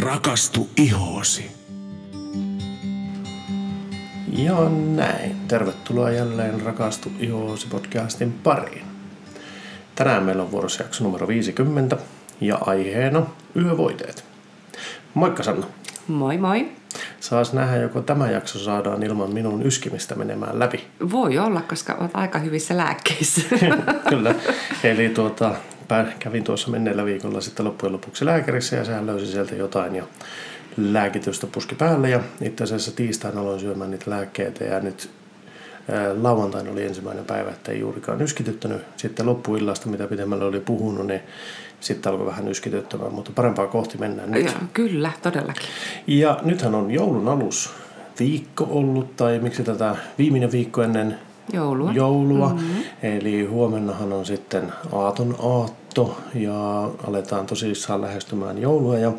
Rakastu ihoosi. Ja näin. Tervetuloa jälleen Rakastu ihoosi podcastin pariin. Tänään meillä on vuorossa jakso numero 50 ja aiheena yövoiteet. Moikka Sanna. Moi moi. Saas nähdä, joko tämä jakso saadaan ilman minun yskimistä menemään läpi. Voi olla, koska olet aika hyvissä lääkkeissä. Kyllä. Eli tuota, kävin tuossa menneellä viikolla sitten loppujen lopuksi lääkärissä ja sehän löysi sieltä jotain ja lääkitystä puski päälle ja itse asiassa tiistaina aloin syömään niitä lääkkeitä ja nyt lauantaina oli ensimmäinen päivä, että ei juurikaan yskityttänyt. Sitten loppuillasta, mitä pidemmälle oli puhunut, niin sitten alkoi vähän yskityttämään, mutta parempaa kohti mennään nyt. Joo, kyllä, todellakin. Ja nythän on joulun alus viikko ollut, tai miksi tätä viimeinen viikko ennen Joulua. joulua. Mm-hmm. Eli huomennahan on sitten aaton aatto ja aletaan tosissaan lähestymään joulua. Ja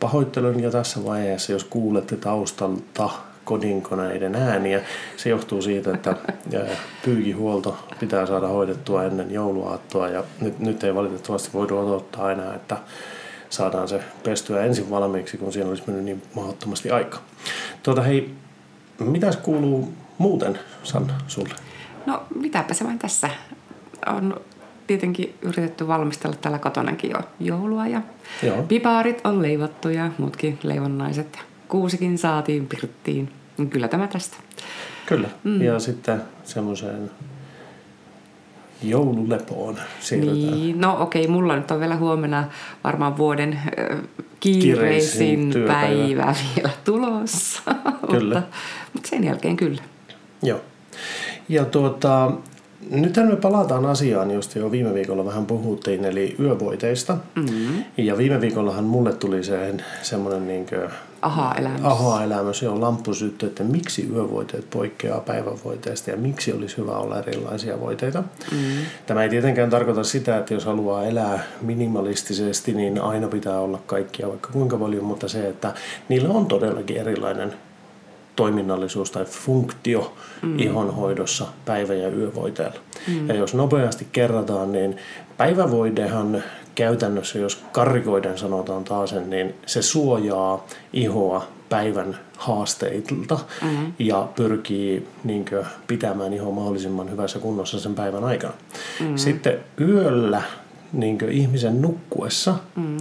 pahoittelen jo tässä vaiheessa, jos kuulette taustalta kodinkoneiden ääniä. Se johtuu siitä, että pyykihuolto pitää saada hoidettua ennen jouluaattoa ja nyt, nyt ei valitettavasti voidu odottaa enää, että saadaan se pestyä ensin valmiiksi, kun siinä olisi mennyt niin mahdottomasti aika. Tuota hei, mitäs kuuluu muuten, Sanna, sulle? No mitäpä se vain tässä. On tietenkin yritetty valmistella täällä kotonakin jo joulua ja Joo. pipaarit on leivottu ja muutkin leivonnaiset. Kuusikin saatiin pirttiin. Kyllä tämä tästä. Kyllä. Mm. Ja sitten semmoiseen joululepoon siirrytään. Niin, no okei, okay, mulla nyt on vielä huomenna varmaan vuoden äh, kiireisin päivä vielä tulossa. Kyllä. mutta, mutta sen jälkeen kyllä. Joo. Ja tuota, nythän me palataan asiaan, josta jo viime viikolla vähän puhuttiin, eli yövoiteista. Mm-hmm. Ja viime viikollahan mulle tuli se semmoinen niin aha-elämys. Aha-elämys, lamppu syttyi, että miksi yövoiteet poikkeaa päivävoiteista ja miksi olisi hyvä olla erilaisia voiteita. Mm-hmm. Tämä ei tietenkään tarkoita sitä, että jos haluaa elää minimalistisesti, niin aina pitää olla kaikkia vaikka kuinka paljon, mutta se, että niillä on todellakin erilainen toiminnallisuus tai funktio mm. ihonhoidossa päivä- ja yövoiteella. Mm. Ja jos nopeasti kerrataan, niin päivävoidehan käytännössä, jos karrikoiden sanotaan taas, niin se suojaa ihoa päivän haasteilta mm-hmm. ja pyrkii niin kuin, pitämään iho mahdollisimman hyvässä kunnossa sen päivän aikana. Mm-hmm. Sitten yöllä niin kuin, ihmisen nukkuessa mm-hmm.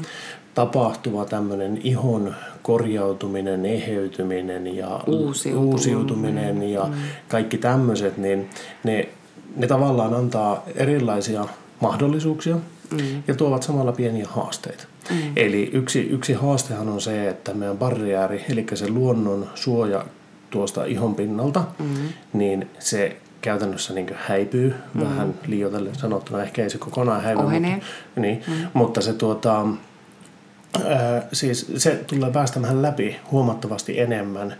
Tapahtuva tämmöinen ihon korjautuminen, eheytyminen ja uusiutuminen, uusiutuminen ja mm. kaikki tämmöiset, niin ne, ne tavallaan antaa erilaisia mahdollisuuksia mm. ja tuovat samalla pieniä haasteita. Mm. Eli yksi, yksi haastehan on se, että meidän barriääri, eli se luonnon suoja tuosta ihon pinnalta, mm. niin se käytännössä niin häipyy mm. vähän liioitellen sanottuna. Ehkä ei se kokonaan häivy, mutta, niin, mm. mutta se tuota, ää, siis se tulee päästämään läpi huomattavasti enemmän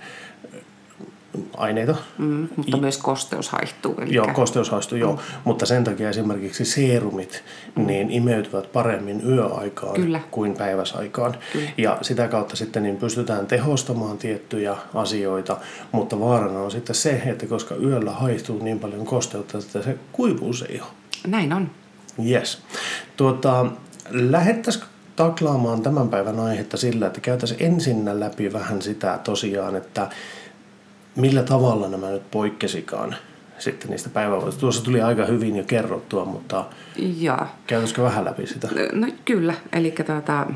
aineita. Mm, mutta myös kosteus haihtuu. Eli... Joo, kosteus haihtuu, mm. joo. Mutta sen takia esimerkiksi seerumit mm. niin imeytyvät paremmin yöaikaan Kyllä. kuin päiväsaikaan. Kyllä. Ja sitä kautta sitten niin pystytään tehostamaan tiettyjä asioita, mutta vaarana on sitten se, että koska yöllä haihtuu niin paljon kosteutta, että se kuivuu se iho. Näin on. Yes. Tuota, lähettäisikö taklaamaan tämän päivän aihetta sillä, että käytäisiin ensin läpi vähän sitä tosiaan, että millä tavalla nämä nyt poikkesikaan sitten niistä päivävuosista. Tuossa tuli aika hyvin jo kerrottua, mutta käytäisikö vähän läpi sitä? No kyllä, eli tuota,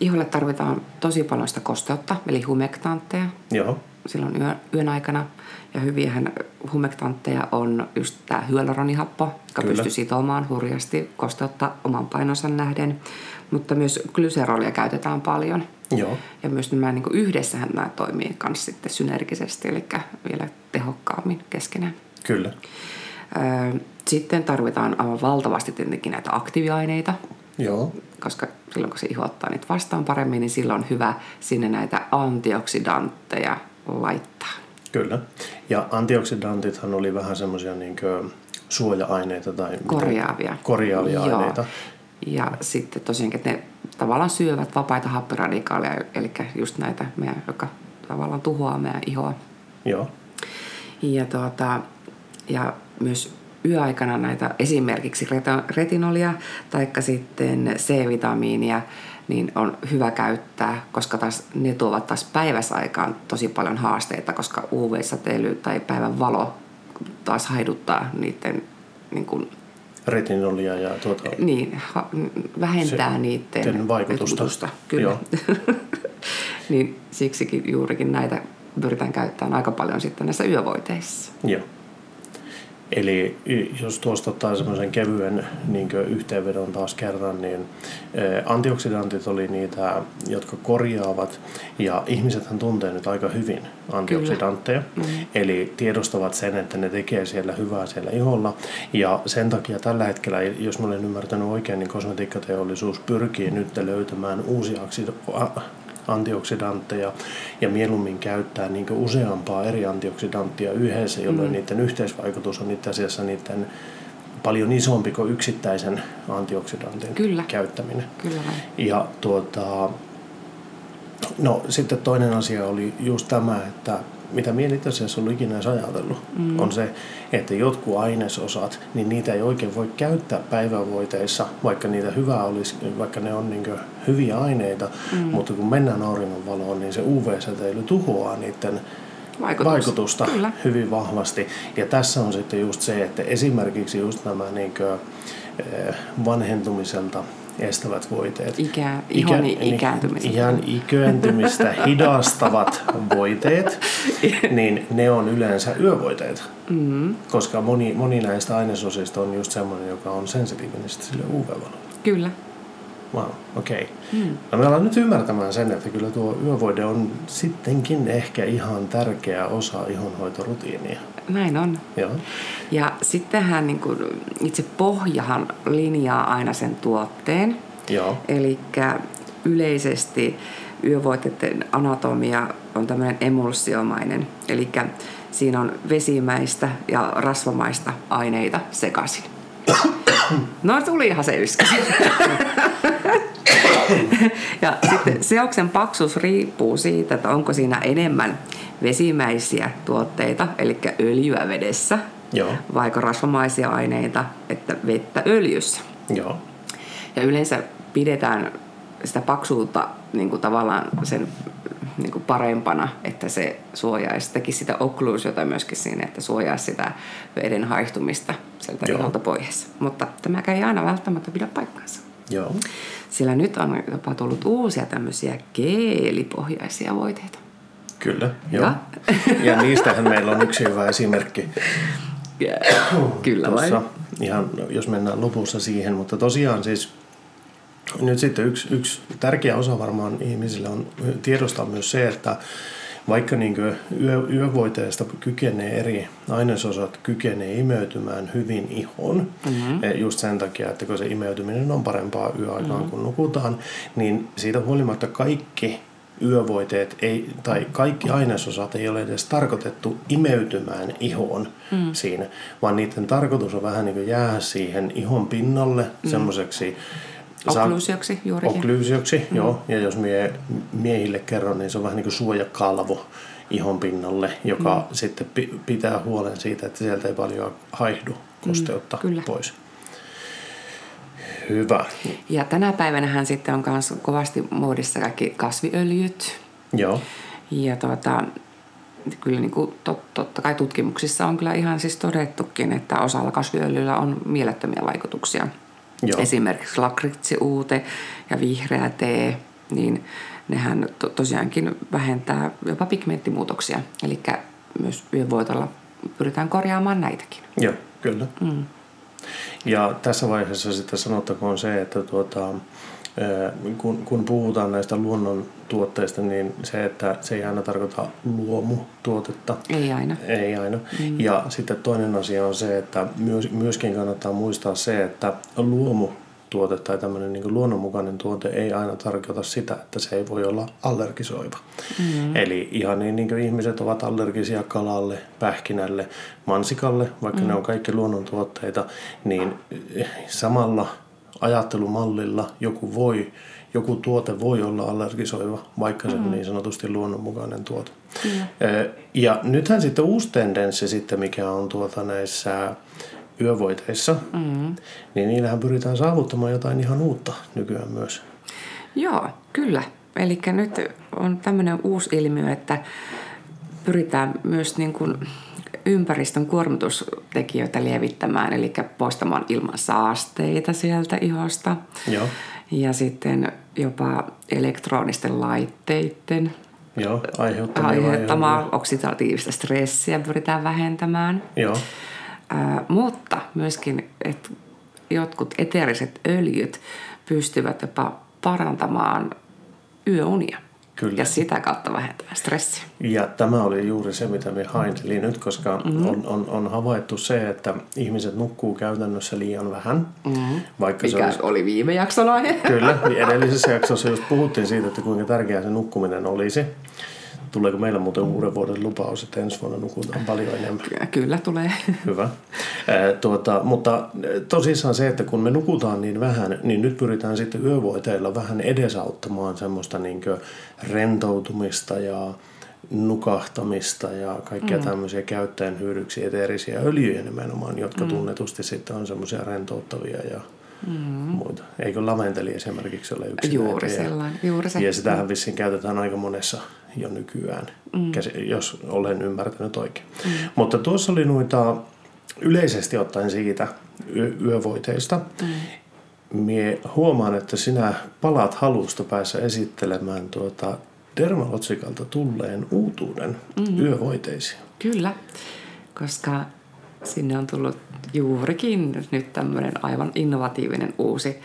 iholle tarvitaan tosi paljon sitä kosteutta, eli humektantteja. Joo. Silloin yön, yön aikana. Ja hyviähän humektantteja on just tämä hyaluronihappo, joka Kyllä. pystyy sitomaan hurjasti kosteutta oman painonsa nähden. Mutta myös glyserolia käytetään paljon. Joo. Ja myös nämä niin yhdessähän nämä toimii myös sitten synergisesti, eli vielä tehokkaammin keskenään. Kyllä. Sitten tarvitaan aivan valtavasti tietenkin näitä aktiiviaineita. Joo. Koska silloin kun se iho ottaa niitä vastaan paremmin, niin silloin on hyvä sinne näitä antioksidantteja laittaa. Kyllä. Ja antioksidantithan oli vähän semmoisia niin suoja-aineita tai korjaavia, korjaavia Joo. aineita. Ja sitten tosiaankin, että ne tavallaan syövät vapaita happiradikaaleja, eli just näitä, meidän, jotka tavallaan tuhoaa meidän ihoa. Joo. Ja, tuota, ja myös yöaikana näitä esimerkiksi retinolia tai sitten C-vitamiinia niin on hyvä käyttää, koska taas ne tuovat taas päiväsaikaan tosi paljon haasteita, koska UV-säteily tai päivän valo taas haiduttaa niiden niin kuin, retinolia ja tuota... Niin, ha, vähentää se, niiden vaikutusta. vaikutusta kyllä. niin siksikin juurikin näitä pyritään käyttämään aika paljon sitten näissä yövoiteissa. Joo. Eli jos tuosta ottaa semmoisen kevyen niin yhteenvedon taas kerran, niin antioksidantit oli niitä, jotka korjaavat, ja ihmisethän tuntee nyt aika hyvin antioksidantteja, mm. eli tiedostavat sen, että ne tekee siellä hyvää siellä iholla, ja sen takia tällä hetkellä, jos mä olen ymmärtänyt oikein, niin kosmetiikkateollisuus pyrkii nyt löytämään uusia antioksidantteja ja mieluummin käyttää niin useampaa eri antioksidanttia yhdessä, jolloin mm. niiden yhteisvaikutus on itse asiassa niiden paljon isompi kuin yksittäisen antioksidantin Kyllä. käyttäminen. Kyllä Ja tuota, no, sitten toinen asia oli just tämä, että mitä minä itse asiassa ollut ikinä edes ajatellut, mm. on se, että jotkut ainesosat, niin niitä ei oikein voi käyttää päivävoiteissa, vaikka niitä hyvää olisi, vaikka ne on niin hyviä aineita, mm. mutta kun mennään auringonvaloon, niin se UV-säteily tuhoaa niiden Vaikutus. vaikutusta Kyllä. hyvin vahvasti. Ja tässä on sitten just se, että esimerkiksi just nämä niin kuin, vanhentumiselta estävät voiteet. Ikä, ihon Ikä, ikääntymistä. Ihan ikääntymistä hidastavat voiteet, niin ne on yleensä yövoiteita. Mm-hmm. Koska moni, moni näistä ainesosista on just semmoinen, joka on sensitiivinen sille UV-valolle. Kyllä. Wow, okei. Okay. Mm. No me ollaan nyt ymmärtämään sen, että kyllä tuo yövoide on sittenkin ehkä ihan tärkeä osa ihonhoitorutiinia. Näin on. Joo. Ja sittenhän niin kuin, itse pohjahan linjaa aina sen tuotteen. Joo. Eli yleisesti yövoiteiden anatomia on tämmöinen emulsiomainen. Eli siinä on vesimäistä ja rasvamaista aineita sekaisin. No tulihan se yskäs. ja sitten seoksen paksuus riippuu siitä, että onko siinä enemmän vesimäisiä tuotteita, eli öljyä vedessä, Joo. vaikka rasvamaisia aineita, että vettä öljyssä. Joo. Ja yleensä pidetään sitä paksuutta niin kuin tavallaan sen niin kuin parempana, että se suojaisi, tekisi sitä okkluusiota myöskin siinä, että suojaisi sitä veden haihtumista sieltä iholta pois. Mutta tämä ei aina välttämättä pidä paikkansa. Joo. Sillä nyt on jopa tullut uusia tämmöisiä keelipohjaisia voiteita. Kyllä, joo. Ja, ja niistähän meillä on yksi hyvä esimerkki. Kyllä vai? Ihan, jos mennään lopussa siihen, mutta tosiaan siis nyt sitten yksi, yksi tärkeä osa varmaan ihmisille on tiedostaa myös se, että vaikka niin yö, yövoiteesta kykenee eri ainesosat kykenee imeytymään hyvin ihon, mm-hmm. Just sen takia, että kun se imeytyminen on parempaa yöaikaan mm-hmm. kun nukutaan, niin siitä huolimatta kaikki yövoiteet ei, tai kaikki ainesosat ei ole edes tarkoitettu imeytymään ihoon mm. siinä, vaan niiden tarkoitus on vähän niin kuin jäädä siihen ihon pinnalle mm. semmoiseksi Okkluusioksi juurikin. Okkluusioksi, mm. joo. Ja jos mie, miehille kerron, niin se on vähän niin kuin suojakalvo ihon pinnalle, joka mm. sitten pitää huolen siitä, että sieltä ei paljon haihdu kosteutta mm, pois. Hyvä. Ja tänä päivänä hän sitten on myös kovasti muodissa kaikki kasviöljyt. Joo. Ja tuota, kyllä niin kuin tot, totta kai tutkimuksissa on kyllä ihan siis todettukin, että osalla kasviöljyllä on mielettömiä vaikutuksia. Joo. Esimerkiksi lakritsiuute ja vihreä tee, niin nehän to, tosiaankin vähentää jopa pigmenttimuutoksia. Eli myös yövoitolla pyritään korjaamaan näitäkin. Joo, kyllä. Mm. Ja tässä vaiheessa sitten sanottakoon se, että tuota, kun, kun puhutaan näistä luonnontuotteista, niin se, että se ei aina tarkoita luomutuotetta. Ei aina. Ei aina. Mm. Ja sitten toinen asia on se, että myös, myöskin kannattaa muistaa se, että luomu tuote tai tämmöinen niin luonnonmukainen tuote ei aina tarkoita sitä, että se ei voi olla allergisoiva. Mm-hmm. Eli ihan niin, niin kuin ihmiset ovat allergisia kalalle, pähkinälle, mansikalle, vaikka mm-hmm. ne on kaikki luonnontuotteita, niin samalla ajattelumallilla joku voi, joku tuote voi olla allergisoiva, vaikka se mm. on niin sanotusti luonnonmukainen tuote. Mm. Ja nythän sitten uusi tendenssi sitten, mikä on tuota näissä yövoiteissa, mm. niin niillähän pyritään saavuttamaan jotain ihan uutta nykyään myös. Joo, kyllä. Eli nyt on tämmöinen uusi ilmiö, että pyritään myös niin kuin ympäristön kuormitustekijöitä lievittämään, eli poistamaan ilman saasteita sieltä ihosta. Joo. Ja sitten jopa elektronisten laitteiden Joo, aiheuttamaa, aiheuttamaa oksidatiivista stressiä pyritään vähentämään. Joo. Ää, mutta myöskin, että jotkut eteeriset öljyt pystyvät jopa parantamaan yöunia. Kyllä. Ja sitä kautta vähentää stressiä. Ja tämä oli juuri se, mitä me hain. Eli nyt, koska mm-hmm. on, on, on havaittu se, että ihmiset nukkuu käytännössä liian vähän. Mm-hmm. Vaikka Mikä se olisi... oli viime jakson aihe. Kyllä, niin edellisessä jaksossa just puhuttiin siitä, että kuinka tärkeää se nukkuminen olisi. Tuleeko meillä muuten uuden vuoden lupaus, että ensi vuonna nukutaan paljon enemmän? Kyllä tulee. Hyvä. tuota, mutta tosissaan se, että kun me nukutaan niin vähän, niin nyt pyritään sitten yövoiteilla vähän edesauttamaan semmoista niin rentoutumista ja nukahtamista ja kaikkia mm. tämmöisiä käyttäjän hyödyksi eteerisiä öljyjä nimenomaan, jotka mm. tunnetusti sitten on semmoisia rentouttavia ja mm. muita. Eikö laventeli esimerkiksi ole yksi Juuri sellainen, juuri se. Ja sitähän vissiin käytetään aika monessa jo nykyään, mm. jos olen ymmärtänyt oikein. Mm. Mutta tuossa oli noita yleisesti ottaen siitä yövoiteista. Mm. Mie huomaan, että sinä palat halusta päässä esittelemään tuota Dermalotsikalta tulleen uutuuden mm. yövoiteisiin. Kyllä, koska sinne on tullut juurikin nyt tämmöinen aivan innovatiivinen uusi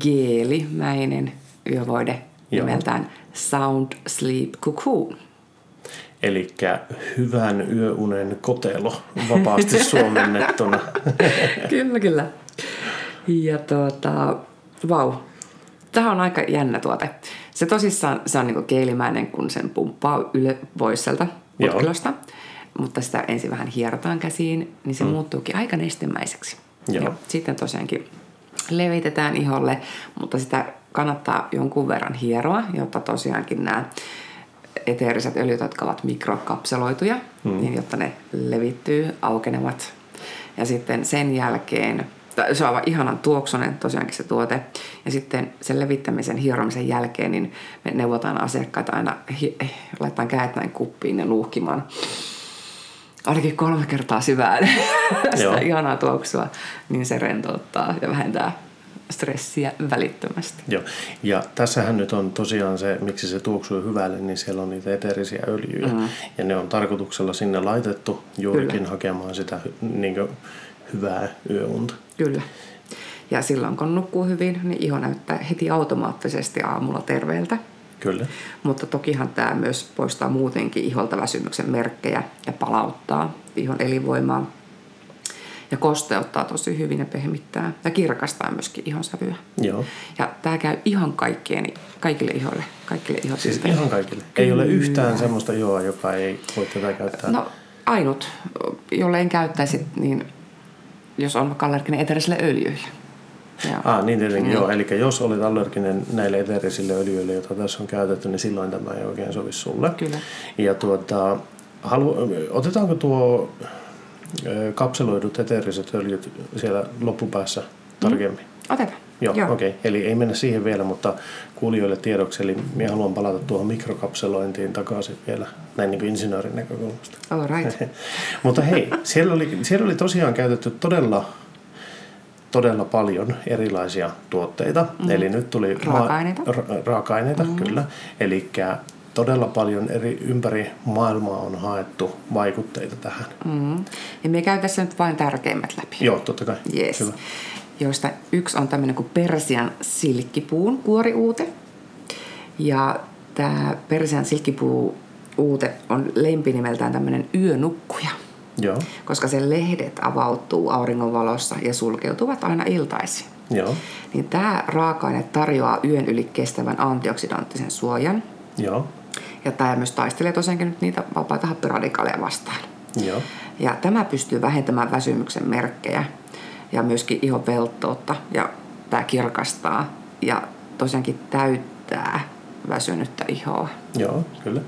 geelimäinen yövoide Joo. nimeltään Sound Sleep Cocoon. Eli hyvän yöunen kotelo vapaasti suomennettuna. kyllä, kyllä. Ja tuota, vau, tämä on aika jännä tuote. Se tosissaan se on niinku keilimäinen, kun sen pumppaa yle pois sieltä putkilosta. Mutta sitä ensin vähän hierotaan käsiin, niin se mm. muuttuukin aika nestemäiseksi. Joo. Ja sitten tosiaankin levitetään iholle, mutta sitä kannattaa jonkun verran hieroa, jotta tosiaankin nämä eteeriset öljyt, jotka ovat mikrokapseloituja, mm. niin jotta ne levittyy, aukenevat. Ja sitten sen jälkeen, se on aivan ihanan tuoksonen tosiaankin se tuote, ja sitten sen levittämisen, hieromisen jälkeen, niin me neuvotaan asiakkaita aina, hi- laitetaan käet näin kuppiin ja luuhkimaan ainakin kolme kertaa syvään sitä ihanaa tuoksua, niin se rentouttaa ja vähentää stressiä välittömästi. Joo, ja tässähän nyt on tosiaan se, miksi se tuoksuu hyvälle, niin siellä on niitä eteerisiä öljyjä. Mm. Ja ne on tarkoituksella sinne laitettu juurikin Kyllä. hakemaan sitä niin kuin, hyvää yöunta. Kyllä. Ja silloin kun nukkuu hyvin, niin iho näyttää heti automaattisesti aamulla terveeltä. Kyllä. Mutta tokihan tämä myös poistaa muutenkin iholta väsymyksen merkkejä ja palauttaa ihon elinvoimaa ja kosteuttaa tosi hyvin ja pehmittää ja kirkastaa myöskin ihon sävyä. Joo. Ja tämä käy ihan kaikkien, kaikille ihoille, kaikille Siis ihan kaikille? Kyllä. Ei ole yhtään semmoista ihoa, joka ei voi tätä käyttää? No ainut, jolle en käyttäisi, niin jos on vaikka allerginen eterisille öljyille. Ah, niin tietenkin, mm. joo. Eli jos olet allerginen näille eteerisille öljyille, joita tässä on käytetty, niin silloin tämä ei oikein sovi sulle. Kyllä. Ja tuota, halu, otetaanko tuo kapseloidut eteeriset öljyt siellä loppupäässä tarkemmin? Mm. Otetaan. Joo, Joo. okei. Okay. Eli ei mennä siihen vielä, mutta kuulijoille tiedoksi. Eli minä haluan palata tuohon mikrokapselointiin takaisin vielä näin niin kuin insinöörin näkökulmasta. All right. mutta hei, siellä oli, siellä oli tosiaan käytetty todella todella paljon erilaisia tuotteita. Mm. Eli nyt tuli raaka-aineita, ra- raaka-aineita mm. kyllä. Eli todella paljon eri ympäri maailmaa on haettu vaikutteita tähän. Mm. Ja me käy tässä nyt vain tärkeimmät läpi. Joo, totta kai. Yes. Hyvä. Joista yksi on tämmöinen kuin Persian silkkipuun kuoriuute. Ja tämä Persian silkkipuu uute on lempinimeltään tämmöinen yönukkuja. Joo. Koska sen lehdet avautuu auringonvalossa ja sulkeutuvat aina iltaisin. Joo. Niin tämä raaka-aine tarjoaa yön yli kestävän antioksidanttisen suojan. Joo. Ja tämä myös taistelee tosiaankin nyt niitä vapaita happiradikaaleja vastaan. Joo. Ja tämä pystyy vähentämään väsymyksen merkkejä ja myöskin ihon velttoutta. Ja tämä kirkastaa ja tosiaankin täyttää väsynyttä ihoa. Joo, kyllä.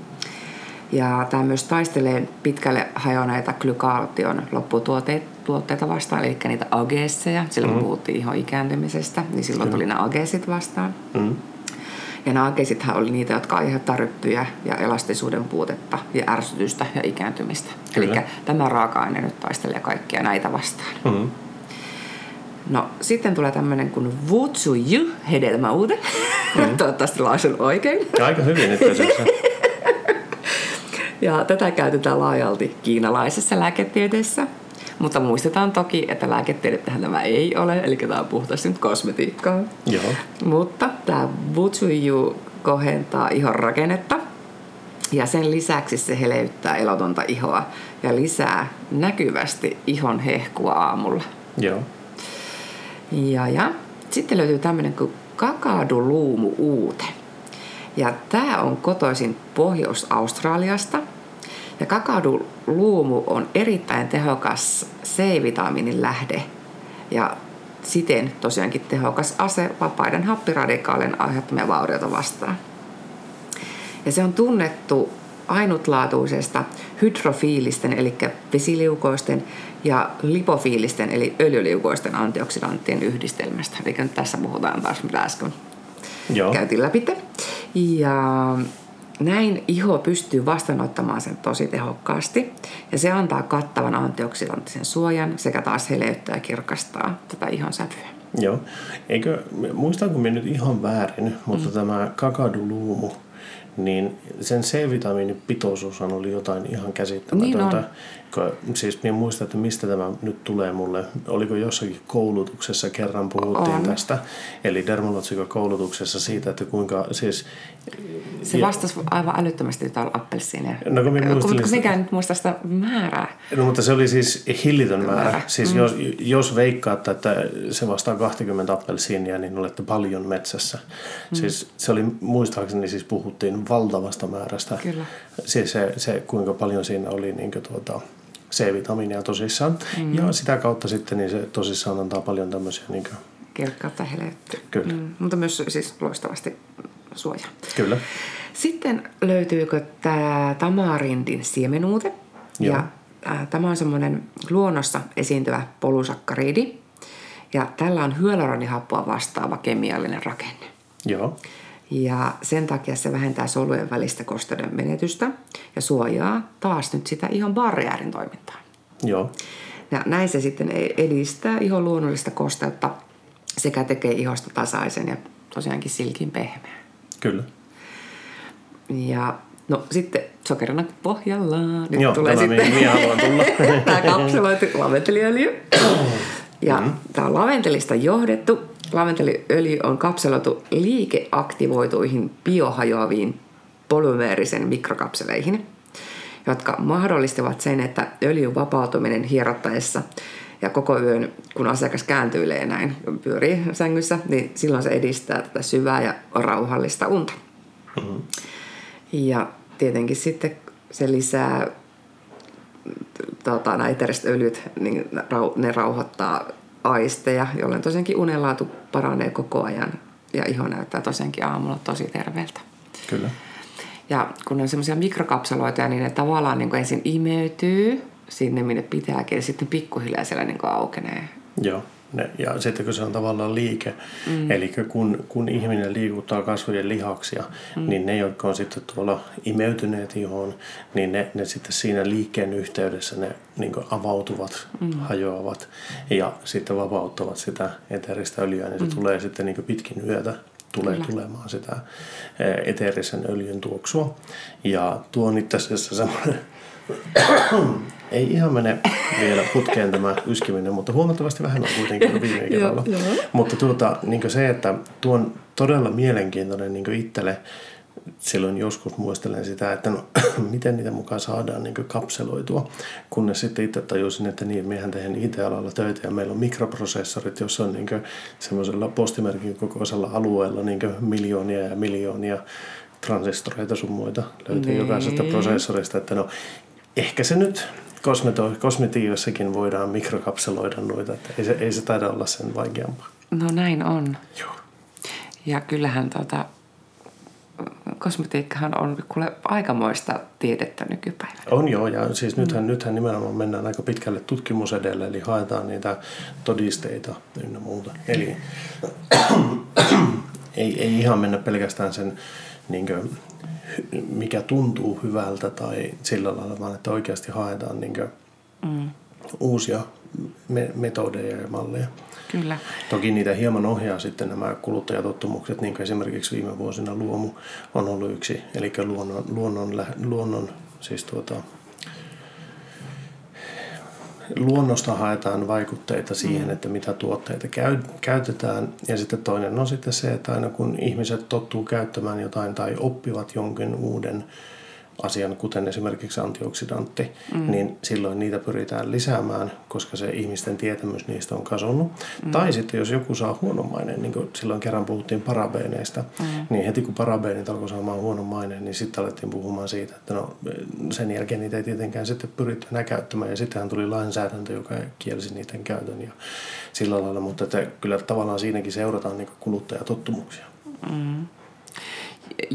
Ja tämä myös taistelee pitkälle hajoneita glykaation lopputuotteita vastaan, eli niitä ageesseja. Silloin mm. puhuttiin ihan ikääntymisestä, niin silloin tuli nämä ageesit vastaan. Mm. Ja naakeisithan oli niitä, jotka aiheuttaa ryppyjä ja elastisuuden puutetta ja ärsytystä ja ikääntymistä. Eli tämä raaka-aine nyt taistelee kaikkia näitä vastaan. Mm-hmm. No sitten tulee tämmöinen kuin Wutsuju hedelmäuute. Mm. Toivottavasti lausun oikein. Aika hyvin nyt Ja tätä käytetään laajalti kiinalaisessa lääketieteessä. Mutta muistetaan toki, että lääketiedettähän tämä ei ole, eli tämä on puhtaasti nyt kosmetiikkaa. Joo. Mutta tämä Wutsuju kohentaa ihon rakennetta ja sen lisäksi se heleyttää elotonta ihoa ja lisää näkyvästi ihon hehkua aamulla. Joo. Ja, ja. Sitten löytyy tämmöinen kuin kakaduluumu uute. Ja tämä on kotoisin Pohjois-Australiasta. Ja kakaduluumu on erittäin tehokas C-vitamiinin lähde. Ja siten tosiaankin tehokas ase vapaiden happiradikaalien aiheuttamia vaurioita vastaan. Ja se on tunnettu ainutlaatuisesta hydrofiilisten eli vesiliukoisten ja lipofiilisten eli öljyliukoisten antioksidanttien yhdistelmästä. Eli nyt tässä puhutaan taas mitä äsken Joo. käytiin läpi. Ja näin iho pystyy vastaanottamaan sen tosi tehokkaasti ja se antaa kattavan antioksidanttisen suojan sekä taas heleyttää ja kirkastaa tätä ihon sävyä. Joo. Eikö, muistanko minä nyt ihan väärin, mutta mm. tämä kakaduluumu, niin sen C-vitamiinipitoisuus oli jotain ihan käsittämätöntä. Niin siis minä muistan, että mistä tämä nyt tulee mulle. Oliko jossakin koulutuksessa kerran puhuttiin on. tästä, eli koulutuksessa siitä, että kuinka siis... Se vastasi ja, aivan älyttömästi tuolla appelsiinia. No kun minä muistelin... Kun mikä nyt muista sitä määrää? No mutta se oli siis hillitön määrä. määrä. Siis mm. jos, jos veikkaatte, että se vastaa 20 appelsiinia, niin olette paljon metsässä. Mm. Siis se oli, muistaakseni siis puhuttiin valtavasta määrästä. Kyllä. Siis se, se kuinka paljon siinä oli niin tuota, C-vitamiinia tosissaan. Mm. Ja sitä kautta sitten niin se tosissaan antaa paljon tämmöisiä... Niin kuin... Kirkkautta heleyttä. Kyllä. Mm. Mutta myös siis loistavasti suoja. Kyllä. Sitten löytyykö tämä tamarindin siemenuute. Joo. Ja äh, tämä on semmoinen luonnossa esiintyvä polusakkariidi. Ja tällä on hyaluronihappoa vastaava kemiallinen rakenne. Joo. Ja sen takia se vähentää solujen välistä kosteuden menetystä ja suojaa taas nyt sitä ihon barriärin toimintaa. Joo. Ja näin se sitten edistää ihon luonnollista kosteutta sekä tekee ihosta tasaisen ja tosiaankin silkin pehmeä. Kyllä. Ja no sitten sokerina pohjalla. Nyt Joo, tulee tämä sitten minä haluan tulla. tämä kapseloitu laventeliöljy. Ja mm. tämä on laventelista johdettu Laventeliöljy on kapseloitu liikeaktivoituihin biohajoaviin polymeerisen mikrokapseleihin, jotka mahdollistavat sen, että öljyn vapautuminen hierottaessa ja koko yön, kun asiakas kääntyilee näin, pyörii sängyssä, niin silloin se edistää tätä syvää ja rauhallista unta. Mm-hmm. Ja tietenkin sitten se lisää tota, nämä eteriset öljyt, niin ne rauhoittaa aisteja, jolloin tosiaankin unenlaatu paranee koko ajan ja iho näyttää tosiaankin aamulla tosi terveeltä. Kyllä. Ja kun on semmoisia mikrokapsaloita, niin ne tavallaan niin ensin imeytyy sinne, minne pitääkin, ja sitten pikkuhiljaa siellä niin aukenee. Joo. Ne, ja sitten kun se on tavallaan liike, mm. eli kun, kun ihminen liikuttaa kasvojen lihaksia, mm. niin ne, jotka on sitten tuolla imeytyneet ihoon, niin ne, ne sitten siinä liikkeen yhteydessä ne niin avautuvat, mm. hajoavat ja sitten vapauttavat sitä eteeristä öljyä, niin se mm. tulee sitten niin pitkin yötä tulee Kyllä. tulemaan sitä eteerisen öljyn tuoksua. Ja tuo on itse asiassa semmoinen ei ihan mene vielä putkeen tämä yskiminen, mutta huomattavasti vähemmän kuitenkin kuin viime kerralla. mutta tuota, niin se, että tuo on todella mielenkiintoinen niin itselle, silloin joskus muistelen sitä, että no, miten niitä mukaan saadaan niin kapseloitua, kunnes sitten itse tajusin, että niin, mehän tehdään IT-alalla töitä ja meillä on mikroprosessorit, jossa on niin semmoisella postimerkin kokoisella alueella niin miljoonia ja miljoonia transistoreita sun muita löytyy niin. jokaisesta prosessorista, että no ehkä se nyt kosmetiikassakin voidaan mikrokapseloida noita, että ei se, ei se taida olla sen vaikeampaa. No näin on. Joo. Ja kyllähän tota, kosmetiikkahan on kuule aikamoista tiedettä nykypäivänä. On joo, ja siis nythän, mm. nythän nimenomaan mennään aika pitkälle tutkimusedelle, eli haetaan niitä todisteita ynnä muuta. Eli ei, ei ihan mennä pelkästään sen, niin kuin, mikä tuntuu hyvältä tai sillä lailla, vaan että oikeasti haetaan niin kuin, mm. uusia me- metodeja ja malleja. Kyllä. Toki niitä hieman ohjaa sitten nämä kuluttajatottumukset, niin kuin esimerkiksi viime vuosina luomu on ollut yksi, eli luonnon, luonnon, luonnon siis tuota, luonnosta haetaan vaikutteita siihen, mm. että mitä tuotteita käy, käytetään. Ja sitten toinen on sitten se, että aina kun ihmiset tottuu käyttämään jotain tai oppivat jonkin uuden asian, kuten esimerkiksi antioksidantti, mm. niin silloin niitä pyritään lisäämään, koska se ihmisten tietämys niistä on kasvanut. Mm. Tai sitten jos joku saa huonon maineen, niin kuin silloin kerran puhuttiin parabeeneista, mm. niin heti kun parabeenit alkoi saamaan huonon maineen, niin sitten alettiin puhumaan siitä, että no, sen jälkeen niitä ei tietenkään sitten pyritty enää käyttämään. Ja sittenhän tuli lainsäädäntö, joka kielsi niiden käytön ja sillä lailla, mutta että kyllä tavallaan siinäkin seurataan niin kuluttajatottumuksia. Mm.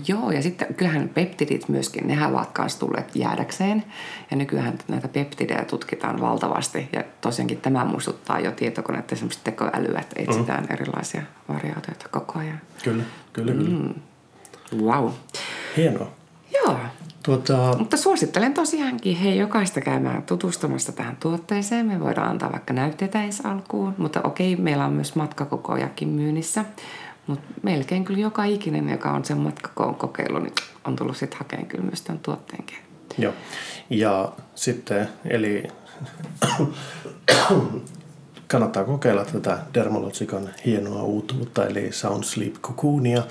Joo, ja sitten kyllähän peptidit myöskin, nehän ovat myös tulleet jäädäkseen. Ja nykyään näitä peptidejä tutkitaan valtavasti. Ja tosiaankin tämä muistuttaa jo tietokoneiden semmoista tekoälyä, että etsitään mm. erilaisia variaatioita koko ajan. Kyllä, kyllä, kyllä. Mm. Wow. Hienoa. Joo. Tuota... Mutta suosittelen tosiaankin hei jokaista käymään tutustumassa tähän tuotteeseen. Me voidaan antaa vaikka näytteitä ensi alkuun, mutta okei, meillä on myös matkakokojakin myynnissä. Mutta melkein kyllä joka ikinen, joka on sen matkakoon kokeillut, niin on tullut sitten hakemaan kyllä myös tämän tuotteenkin. Joo. Ja sitten, eli kannattaa kokeilla tätä Dermalogican hienoa uutuutta, eli Sound Sleep Cocoonia.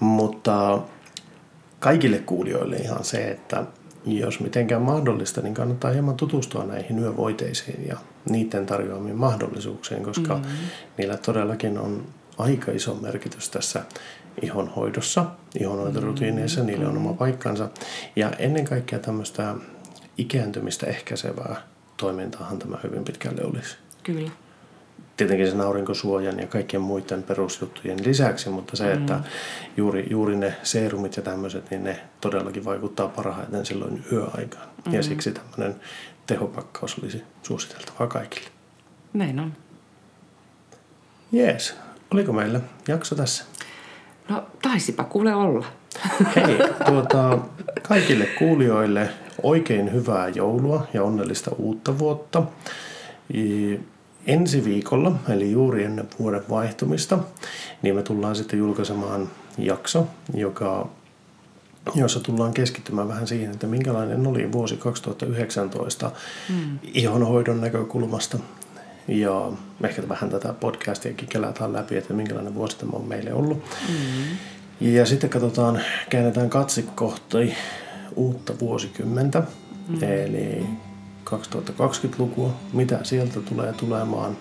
Mutta kaikille kuulijoille ihan se, että jos mitenkään mahdollista, niin kannattaa hieman tutustua näihin yövoiteisiin ja niiden tarjoamiin mahdollisuuksiin, koska mm-hmm. niillä todellakin on aika iso merkitys tässä ihonhoidossa, ihonhoitorutiineissa, niille on oma paikkansa. Ja ennen kaikkea tämmöistä ikääntymistä ehkäisevää toimintaahan tämä hyvin pitkälle olisi. Kyllä. Tietenkin sen aurinkosuojan ja kaikkien muiden perusjuttujen lisäksi, mutta se, että mm. juuri, juuri ne seerumit ja tämmöiset, niin ne todellakin vaikuttaa parhaiten silloin yöaikaan. Mm. Ja siksi tämmöinen tehopakkaus olisi suositeltavaa kaikille. Näin on. Jees. Oliko meillä jakso tässä? No taisipa kuule olla. Hei, tuota, kaikille kuulijoille oikein hyvää joulua ja onnellista uutta vuotta. Ensi viikolla, eli juuri ennen vuoden vaihtumista, niin me tullaan sitten julkaisemaan jakso, joka, jossa tullaan keskittymään vähän siihen, että minkälainen oli vuosi 2019 mm. ihonhoidon näkökulmasta ja ehkä vähän tätä podcastiakin kelataan läpi, että minkälainen vuosi tämä on meille ollut. Mm-hmm. Ja sitten katsotaan, käännetään katse kohti uutta vuosikymmentä, mm-hmm. eli 2020-lukua, mitä sieltä tulee tulemaan,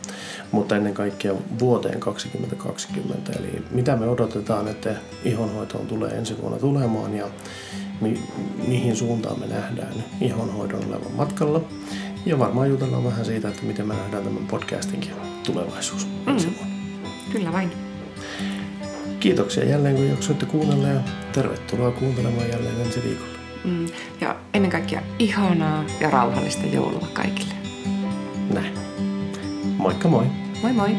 mutta ennen kaikkea vuoteen 2020, eli mitä me odotetaan, että ihonhoitoon tulee ensi vuonna tulemaan ja mi- mihin suuntaan me nähdään ihonhoidon olevan matkalla. Ja varmaan jutellaan vähän siitä, että miten me nähdään tämän podcastinkin tulevaisuus mm. ensi vuonna. Kyllä vain. Kiitoksia jälleen, kun jaksoitte kuunnella ja tervetuloa kuuntelemaan jälleen ensi viikolla. Mm. Ja ennen kaikkea ihanaa ja rauhallista joulua kaikille. Näin. Moikka moi. Moi moi.